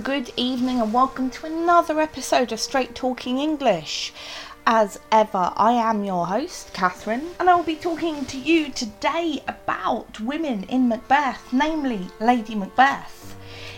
Good evening, and welcome to another episode of Straight Talking English. As ever, I am your host, Catherine, and I will be talking to you today about women in Macbeth, namely Lady Macbeth.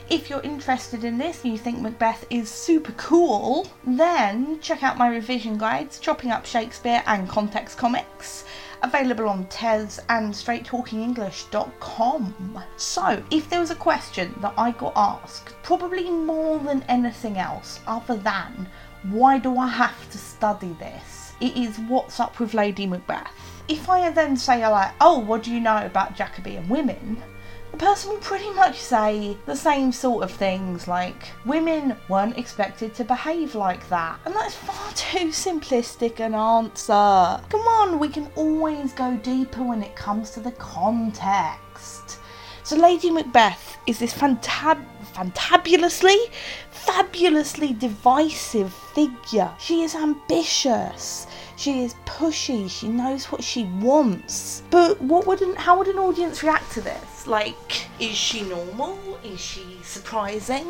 If you're interested in this and you think Macbeth is super cool, then check out my revision guides, Chopping Up Shakespeare and Context Comics available on Tez and straighttalkingenglish.com. So, if there was a question that I got asked, probably more than anything else, other than why do I have to study this? It is what's up with Lady Macbeth. If I then say like, oh, what do you know about Jacobean women? The person will pretty much say the same sort of things like women weren't expected to behave like that. And that's far too simplistic an answer. Come on, we can always go deeper when it comes to the context. So, Lady Macbeth is this fantab- fantabulously, fabulously divisive figure. She is ambitious. She is pushy. She knows what she wants. But what would an, how would an audience react to this? Like, is she normal? Is she surprising?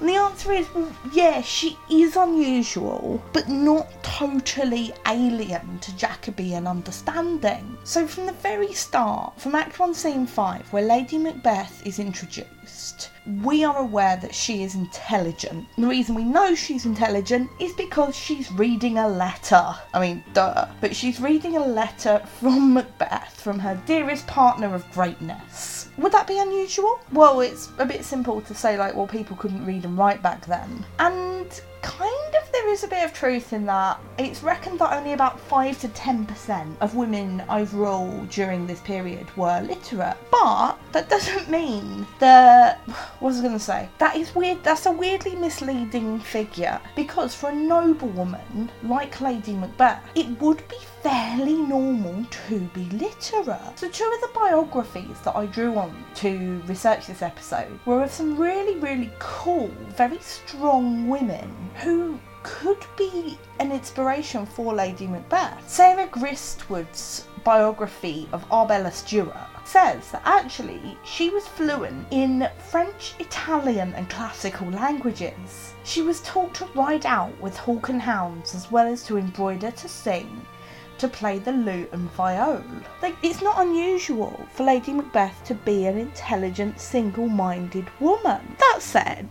And the answer is, well, yeah, she is unusual, but not totally alien to Jacobean understanding. So from the very start, from Act 1, Scene 5, where Lady Macbeth is introduced, we are aware that she is intelligent. The reason we know she's intelligent is because she's reading a letter. I mean, duh. But she's reading a letter from Macbeth, from her dearest partner of greatness. Would that be unusual? Well, it's a bit simple to say, like, well, people couldn't read and write back then. And kind of there is a bit of truth in that. It's reckoned that only about 5 to 10% of women overall during this period were literate. But that doesn't mean that. What was I going to say? That is weird. That's a weirdly misleading figure because for a noble woman like Lady Macbeth, it would be fairly normal to be literate. So, two of the biographies that I drew on to research this episode were of some really, really cool, very strong women who could be an inspiration for Lady Macbeth. Sarah Gristwood's biography of Arbella Stuart says that actually she was fluent in French, Italian, and classical languages. She was taught to ride out with hawk and hounds as well as to embroider, to sing, to play the lute and viol. Like, it's not unusual for Lady Macbeth to be an intelligent, single minded woman. That said,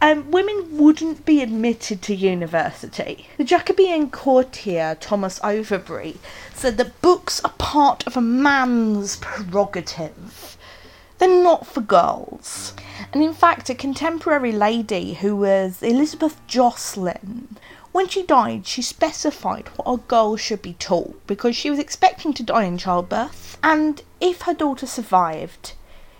um, women wouldn't be admitted to university. The Jacobean courtier Thomas Overbury said that books are part of a man's prerogative. They're not for girls. And in fact, a contemporary lady who was Elizabeth Jocelyn when she died, she specified what a girl should be taught because she was expecting to die in childbirth, and if her daughter survived,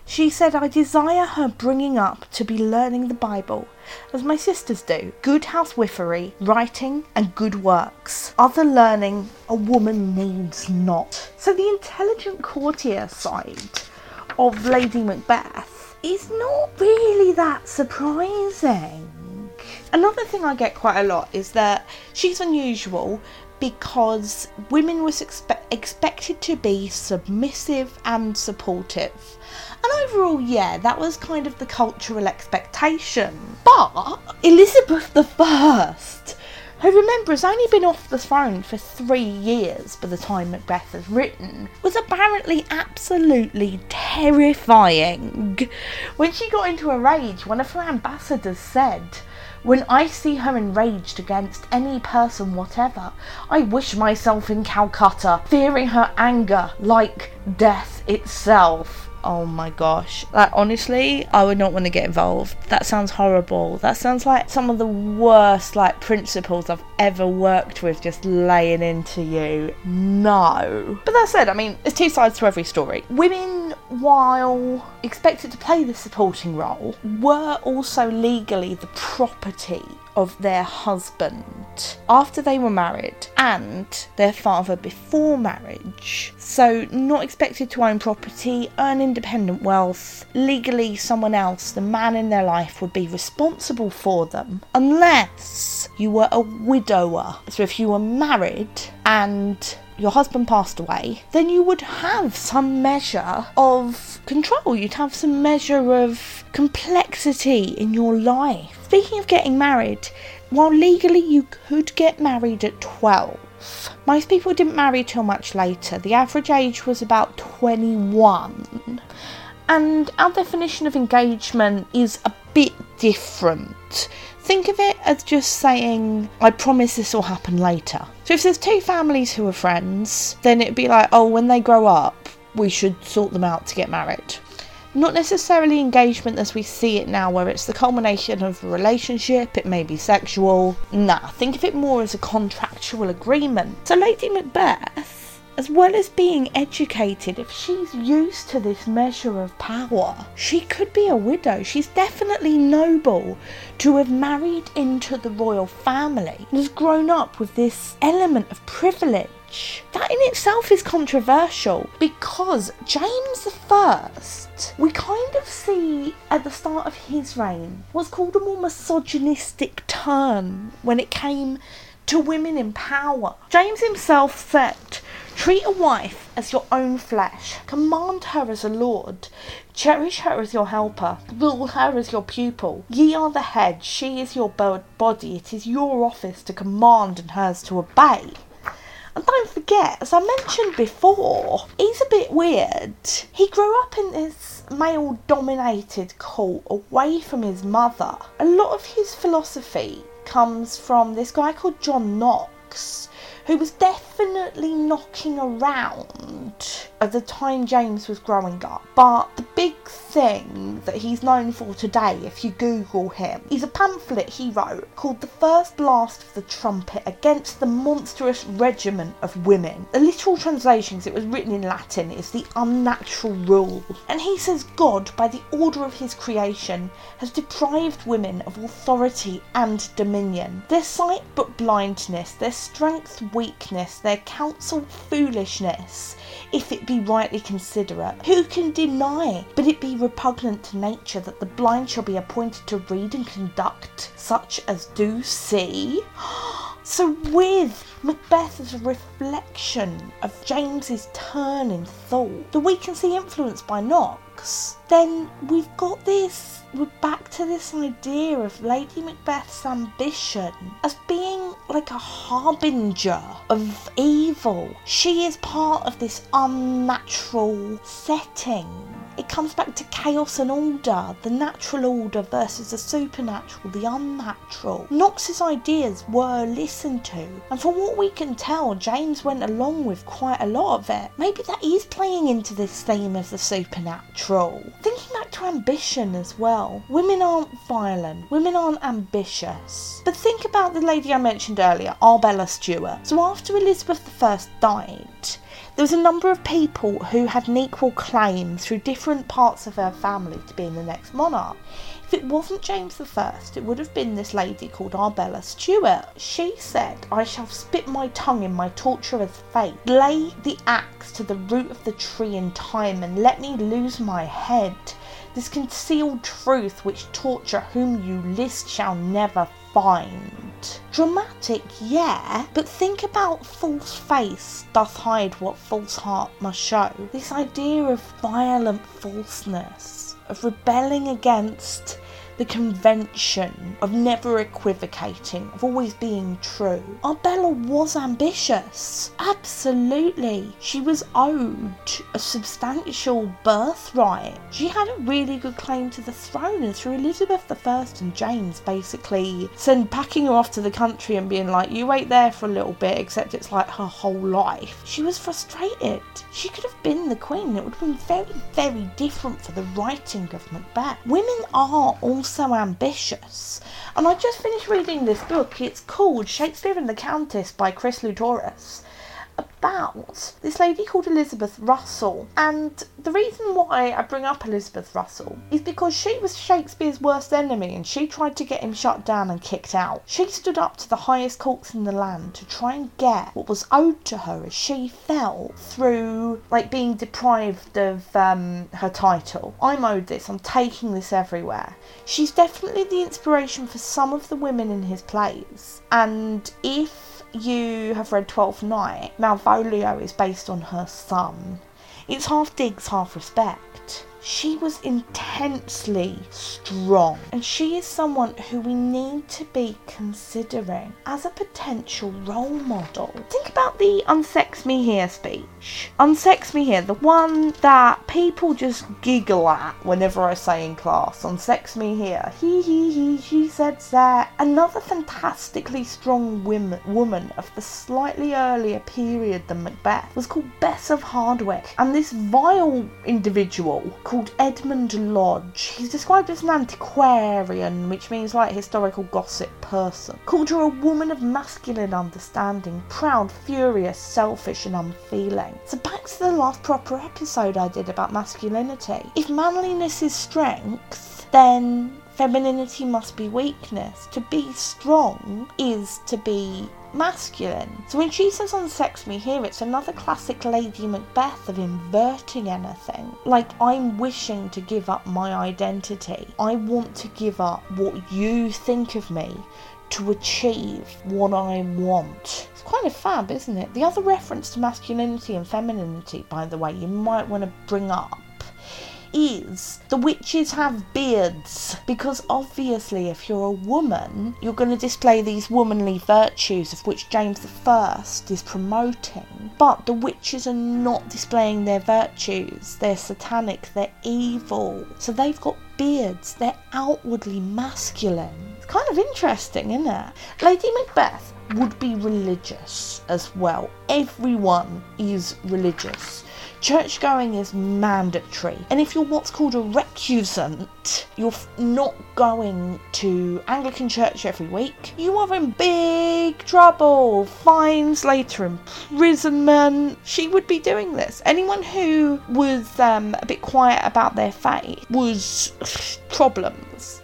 she said, I desire her bringing up to be learning the Bible, as my sisters do good housewifery, writing, and good works. Other learning a woman needs not. So the intelligent courtier side of Lady Macbeth is not really that surprising. Another thing I get quite a lot is that she's unusual because women was expe- expected to be submissive and supportive. And overall, yeah, that was kind of the cultural expectation. But Elizabeth I, who remember has only been off the throne for three years by the time Macbeth is written, was apparently absolutely terrifying. When she got into a rage, one of her ambassadors said, when I see her enraged against any person whatever, I wish myself in Calcutta, fearing her anger like death itself. Oh my gosh. Like, honestly, I would not want to get involved. That sounds horrible. That sounds like some of the worst, like, principles I've ever worked with just laying into you. No. But that said, I mean, there's two sides to every story. Women, while expected to play the supporting role, were also legally the property of their husband after they were married and their father before marriage. So, not expected to own property, earn independent wealth. Legally, someone else, the man in their life, would be responsible for them unless you were a widower. So, if you were married and your husband passed away, then you would have some measure of control. You'd have some measure of complexity in your life. Speaking of getting married, while legally you could get married at 12, most people didn't marry till much later. The average age was about 21. And our definition of engagement is a bit different. Think of it as just saying, I promise this will happen later. So if there's two families who are friends, then it'd be like, oh, when they grow up, we should sort them out to get married. Not necessarily engagement as we see it now, where it's the culmination of a relationship, it may be sexual. Nah, think of it more as a contractual agreement. So, Lady Macbeth as well as being educated, if she's used to this measure of power, she could be a widow. She's definitely noble to have married into the royal family and has grown up with this element of privilege. That in itself is controversial because James I, we kind of see at the start of his reign, was called a more misogynistic turn when it came to women in power. James himself said, Treat a wife as your own flesh, command her as a lord, cherish her as your helper, rule her as your pupil. Ye are the head, she is your body, it is your office to command and hers to obey. And don't forget, as I mentioned before, he's a bit weird. He grew up in this male dominated cult away from his mother. A lot of his philosophy comes from this guy called John Knox who was definitely knocking around at the time James was growing up. But the big thing that he's known for today, if you Google him, is a pamphlet he wrote called The First Blast of the Trumpet Against the Monstrous Regiment of Women. The literal translation, because it was written in Latin, is the unnatural rule. And he says God, by the order of his creation, has deprived women of authority and dominion. Their sight but blindness, their strength weakness, their counsel foolishness, if it be rightly considerate. Who can deny? But it be repugnant to nature that the blind shall be appointed to read and conduct such as do see. So, with Macbeth as a reflection of James's turn in thought that we can see influenced by Knox, then we've got this, we're back to this idea of Lady Macbeth's ambition as being like a harbinger of evil. She is part of this unnatural setting it comes back to chaos and order, the natural order versus the supernatural, the unnatural. Knox's ideas were listened to, and from what we can tell, James went along with quite a lot of it. Maybe that is playing into this theme of the supernatural. Thinking back to ambition as well. Women aren't violent, women aren't ambitious. But think about the lady I mentioned earlier, Arbella Stuart. So after Elizabeth I died, there was a number of people who had an equal claim through different parts of her family to being the next monarch. If it wasn't James I, it would have been this lady called Arbella Stuart. She said, I shall spit my tongue in my torturer's fate, lay the axe to the root of the tree in time, and let me lose my head. This concealed truth which torture whom you list shall never find. Dramatic, yeah, but think about false face doth hide what false heart must show. This idea of violent falseness, of rebelling against the convention of never equivocating, of always being true. Arbella was ambitious. Absolutely. She was owed a substantial birthright. She had a really good claim to the throne, and through Elizabeth I and James basically send packing her off to the country and being like, you wait there for a little bit, except it's like her whole life. She was frustrated. She could have been the queen. It would have been very, very different for the writing of Macbeth. Women are also so ambitious. And I just finished reading this book. It's called Shakespeare and the Countess by Chris Lewis about this lady called Elizabeth Russell. And the reason why I bring up Elizabeth Russell is because she was Shakespeare's worst enemy and she tried to get him shut down and kicked out. She stood up to the highest courts in the land to try and get what was owed to her as she felt through like being deprived of um, her title. I'm owed this, I'm taking this everywhere. She's definitely the inspiration for some of the women in his plays. And if you have read Twelfth Night, Malvolio is based on her son. It's half digs, half respect. She was intensely strong, and she is someone who we need to be considering as a potential role model. Think about the Unsex Me Here speech. Unsex Me Here, the one that people just giggle at whenever I say in class. Unsex Me Here. He, he, he, she said that. Another fantastically strong women, woman of the slightly earlier period than Macbeth was called Bess of Hardwick, and this vile individual called Edmund Lodge. He's described as an antiquarian, which means like historical gossip person. Called her a woman of masculine understanding, proud, furious, selfish, and unfeeling. So back to the last proper episode I did about masculinity. If manliness is strength, then femininity must be weakness. To be strong is to be masculine. So when she says unsex me here, it's another classic Lady Macbeth of inverting anything. Like, I'm wishing to give up my identity. I want to give up what you think of me to achieve what I want. It's kind of fab, isn't it? The other reference to masculinity and femininity, by the way, you might want to bring up is the witches have beards. Because obviously if you're a woman you're going to display these womanly virtues of which James I is promoting. But the witches are not displaying their virtues. They're satanic. They're evil. So they've got beards. They're outwardly masculine. It's kind of interesting isn't it? Lady Macbeth would be religious as well. Everyone is religious Church going is mandatory, and if you're what's called a recusant, you're not going to Anglican church every week, you are in big trouble. Fines later, imprisonment. She would be doing this. Anyone who was um, a bit quiet about their faith was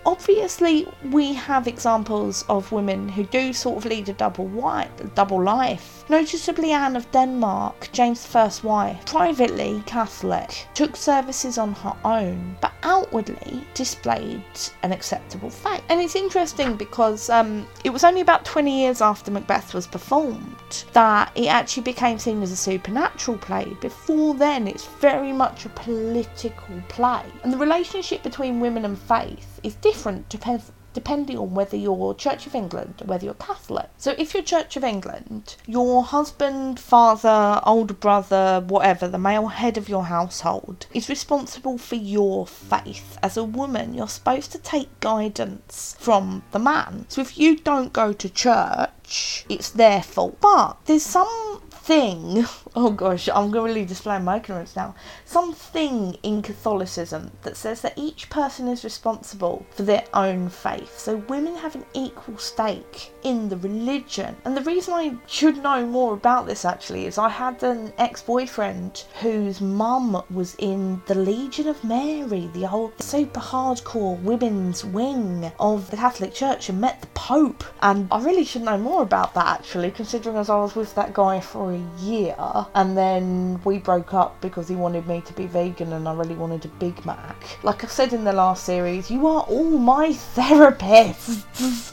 Obviously, we have examples of women who do sort of lead a double wife, double life. Noticeably, Anne of Denmark, James I's wife, privately Catholic, took services on her own, but outwardly displayed an acceptable faith. And it's interesting because um, it was only about 20 years after Macbeth was performed that it actually became seen as a supernatural play. Before then, it's very much a political play. And the relationship between women and faith is different depends depending on whether you're Church of England or whether you're Catholic. So if you're Church of England, your husband, father, older brother, whatever, the male head of your household, is responsible for your faith. As a woman, you're supposed to take guidance from the man. So if you don't go to church, it's their fault. But there's some thing, oh gosh, I'm gonna really displaying my ignorance now, something in Catholicism that says that each person is responsible for their own faith. So women have an equal stake in the religion. And the reason I should know more about this actually is I had an ex boyfriend whose mum was in the Legion of Mary, the old super hardcore women's wing of the Catholic Church, and met the Pope. And I really should know more about that actually, considering as I was with that guy for a year, and then we broke up because he wanted me to be vegan and I really wanted a Big Mac. Like I said in the last series, you are all my therapists.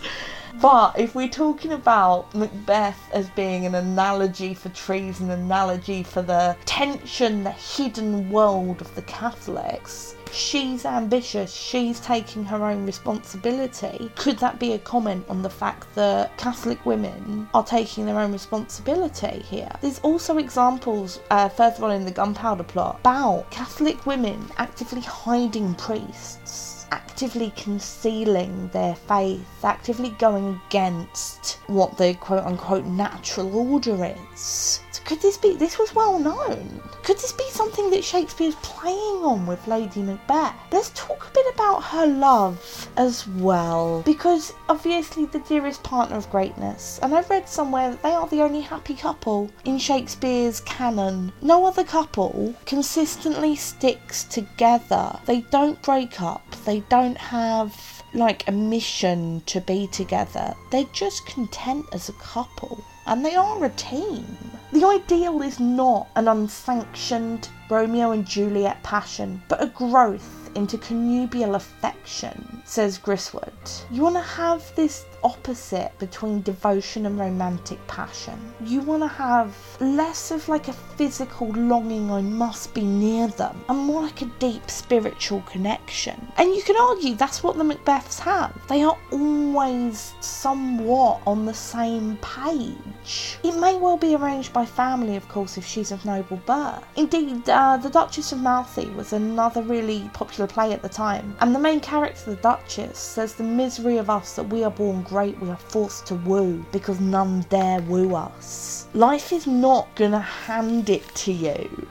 But if we're talking about Macbeth as being an analogy for trees, an analogy for the tension, the hidden world of the Catholics, she's ambitious, she's taking her own responsibility. Could that be a comment on the fact that Catholic women are taking their own responsibility here? There's also examples uh, further on in the gunpowder plot about Catholic women actively hiding priests actively concealing their faith, actively going against what the quote unquote natural order is. Could this be, this was well known. Could this be something that Shakespeare's playing on with Lady Macbeth? Let's talk a bit about her love as well, because obviously the dearest partner of greatness, and I've read somewhere that they are the only happy couple in Shakespeare's canon. No other couple consistently sticks together. They don't break up, they don't have like a mission to be together. They're just content as a couple and they are a team. The ideal is not an unsanctioned Romeo and Juliet passion, but a growth into connubial affection, says Gristwood. You want to have this opposite between devotion and romantic passion. You want to have less of like a physical longing, I must be near them, and more like a deep spiritual connection. And you can argue that's what the Macbeths have. They are always somewhat on the same page. It may well be arranged by family, of course, if she's of noble birth. Indeed, uh, The Duchess of Malfi was another really popular play at the time, and the main character, the Duchess, says the misery of us that we are born great we are forced to woo because none dare woo us. Life is not gonna hand it to you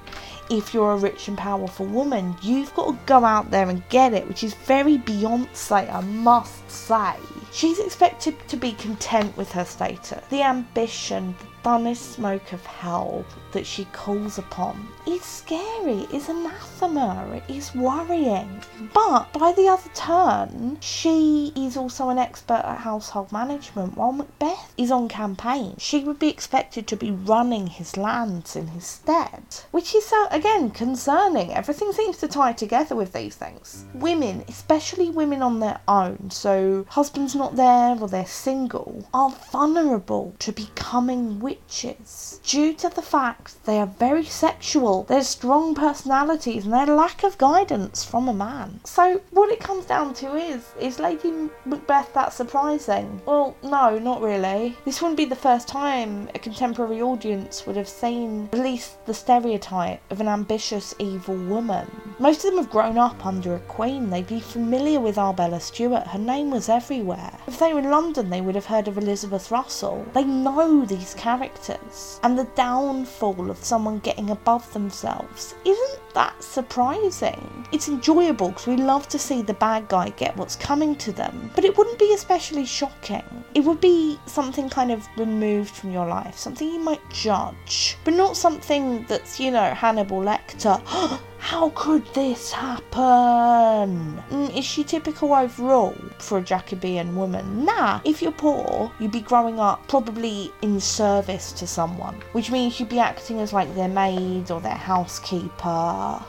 if you're a rich and powerful woman. You've got to go out there and get it, which is very Beyonce, I must say. She's expected to be content with her status. The ambition, the funnest smoke of hell that she calls upon is scary, is anathema, is worrying. But by the other turn, she is also an expert at household management while Macbeth is on campaign. She would be expected to be running his lands in his stead, which is uh, again concerning. Everything seems to tie together with these things. Women, especially women on their own, so husband's not there or they're single, are vulnerable to becoming witches due to the fact they are very sexual, their strong personalities, and their lack of guidance from a man. So, what it comes down to is is Lady Macbeth that surprising? Well, no, not really. This wouldn't be the first time a contemporary audience would have seen at least the stereotype of an ambitious, evil woman. Most of them have grown up under a queen. They'd be familiar with Arbella Stuart. Her name was everywhere. If they were in London, they would have heard of Elizabeth Russell. They know these characters. Characters. And the downfall of someone getting above themselves isn't that surprising. It's enjoyable because we love to see the bad guy get what's coming to them, but it wouldn't be especially shocking. It would be something kind of removed from your life, something you might judge, but not something that's, you know, Hannibal Lecter. How could this happen? Mm, is she typical overall for a Jacobean woman? Nah. If you're poor, you'd be growing up probably in service to someone, which means you'd be acting as like their maid or their housekeeper.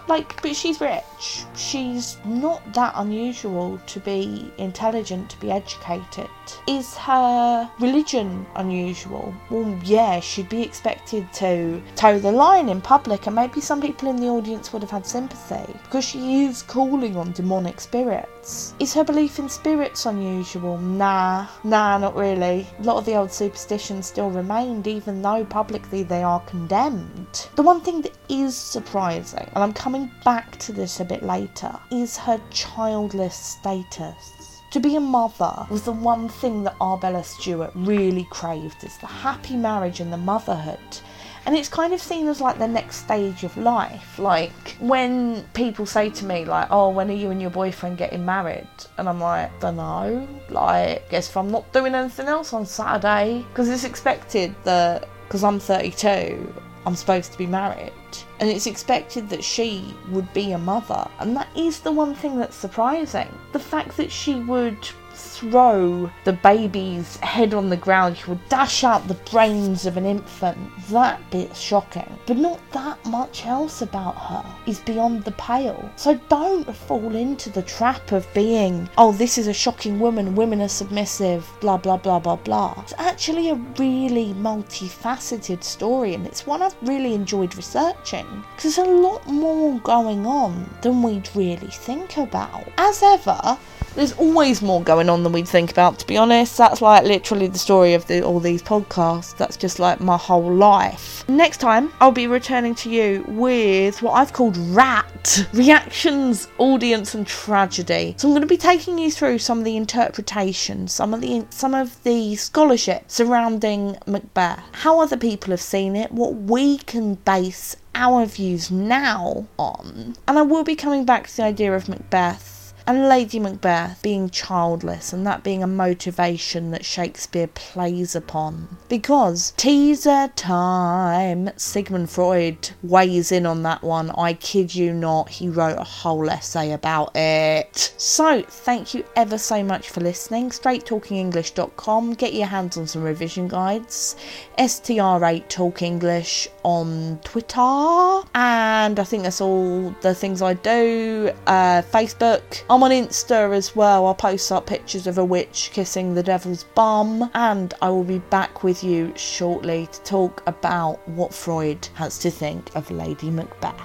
Like, but she's rich. She's not that unusual to be intelligent, to be educated. Is her religion unusual? Well, yeah, she'd be expected to toe the line in public, and maybe some people in the audience would have had sympathy because she is calling on demonic spirits. Is her belief in spirits unusual? Nah, nah, not really. A lot of the old superstitions still remained, even though publicly they are condemned. The one thing that is surprising, and I'm coming back to this a bit later, is her childless status. To be a mother was the one thing that Arbella Stuart really craved. Is the happy marriage and the motherhood. And it's kind of seen as like the next stage of life. Like when people say to me like oh when are you and your boyfriend getting married? And i'm like don't know. Like guess if i'm not doing anything else on saturday. Because it's expected that because i'm 32 i'm supposed to be married. And it's expected that she would be a mother. And that is the one thing that's surprising. The fact that she would throw the baby's head on the ground, she would dash out the brains of an infant. That bit's shocking. But not that much else about her is beyond the pale. So don't fall into the trap of being, oh, this is a shocking woman, women are submissive, blah, blah, blah, blah, blah. It's actually a really multifaceted story, and it's one I've really enjoyed researching because there's a lot more going on than we'd really think about. As ever, there's always more going on than we'd think about, to be honest. That's like literally the story of the, all these podcasts. That's just like my whole life. Next time, I'll be returning to you with what I've called RAT Reactions, Audience, and Tragedy. So I'm going to be taking you through some of the interpretations, some of the some of the scholarship surrounding Macbeth, how other people have seen it, what we can base our views now on. And I will be coming back to the idea of Macbeth and Lady Macbeth being childless and that being a motivation that Shakespeare plays upon. Because teaser time, Sigmund Freud weighs in on that one. I kid you not, he wrote a whole essay about it. So, thank you ever so much for listening. StraightTalkingEnglish.com. Get your hands on some revision guides. STR8 Talk English on Twitter. And I think that's all the things I do. Uh, Facebook. I'm on Insta as well. I'll post up pictures of a witch kissing the devil's bum. And I will be back with you shortly to talk about what Freud has to think of Lady Macbeth.